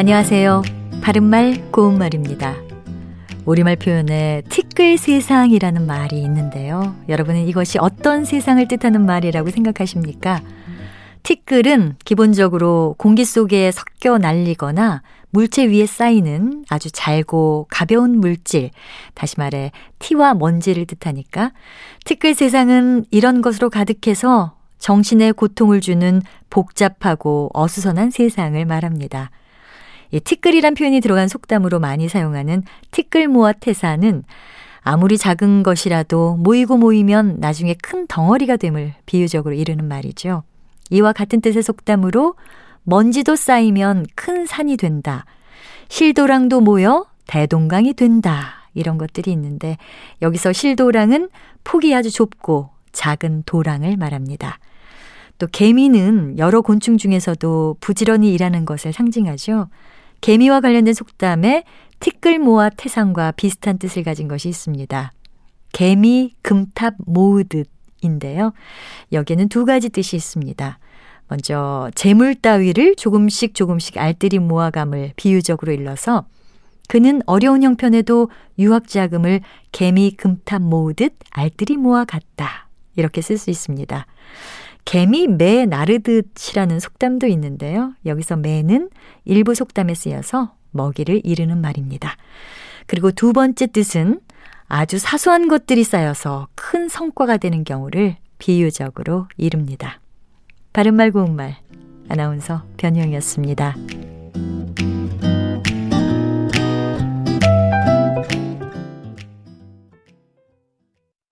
안녕하세요. 바른말 고운말입니다. 우리말 표현에 티끌 세상이라는 말이 있는데요. 여러분은 이것이 어떤 세상을 뜻하는 말이라고 생각하십니까? 티끌은 기본적으로 공기 속에 섞여 날리거나 물체 위에 쌓이는 아주 잘고 가벼운 물질, 다시 말해 티와 먼지를 뜻하니까 티끌 세상은 이런 것으로 가득해서 정신에 고통을 주는 복잡하고 어수선한 세상을 말합니다. 이 티끌이란 표현이 들어간 속담으로 많이 사용하는 티끌 모아 태사는 아무리 작은 것이라도 모이고 모이면 나중에 큰 덩어리가 됨을 비유적으로 이르는 말이죠. 이와 같은 뜻의 속담으로 먼지도 쌓이면 큰 산이 된다. 실도랑도 모여 대동강이 된다. 이런 것들이 있는데 여기서 실도랑은 폭이 아주 좁고 작은 도랑을 말합니다. 또 개미는 여러 곤충 중에서도 부지런히 일하는 것을 상징하죠. 개미와 관련된 속담에 티끌 모아 태상과 비슷한 뜻을 가진 것이 있습니다. 개미 금탑 모으듯인데요. 여기에는 두 가지 뜻이 있습니다. 먼저 재물 따위를 조금씩 조금씩 알뜰히 모아감을 비유적으로 일러서 그는 어려운 형편에도 유학 자금을 개미 금탑 모으듯 알뜰히 모아갔다. 이렇게 쓸 수 있습니다. 개미 매 나르듯이라는 속담도 있는데요. 여기서 매는 일부 속담에 쓰여서 먹이를 이르는 말입니다. 그리고 두 번째 뜻은 아주 사소한 것들이 쌓여서 큰 성과가 되는 경우를 비유적으로 이릅니다. 바른말 고운말 아나운서 변희영이었습니다.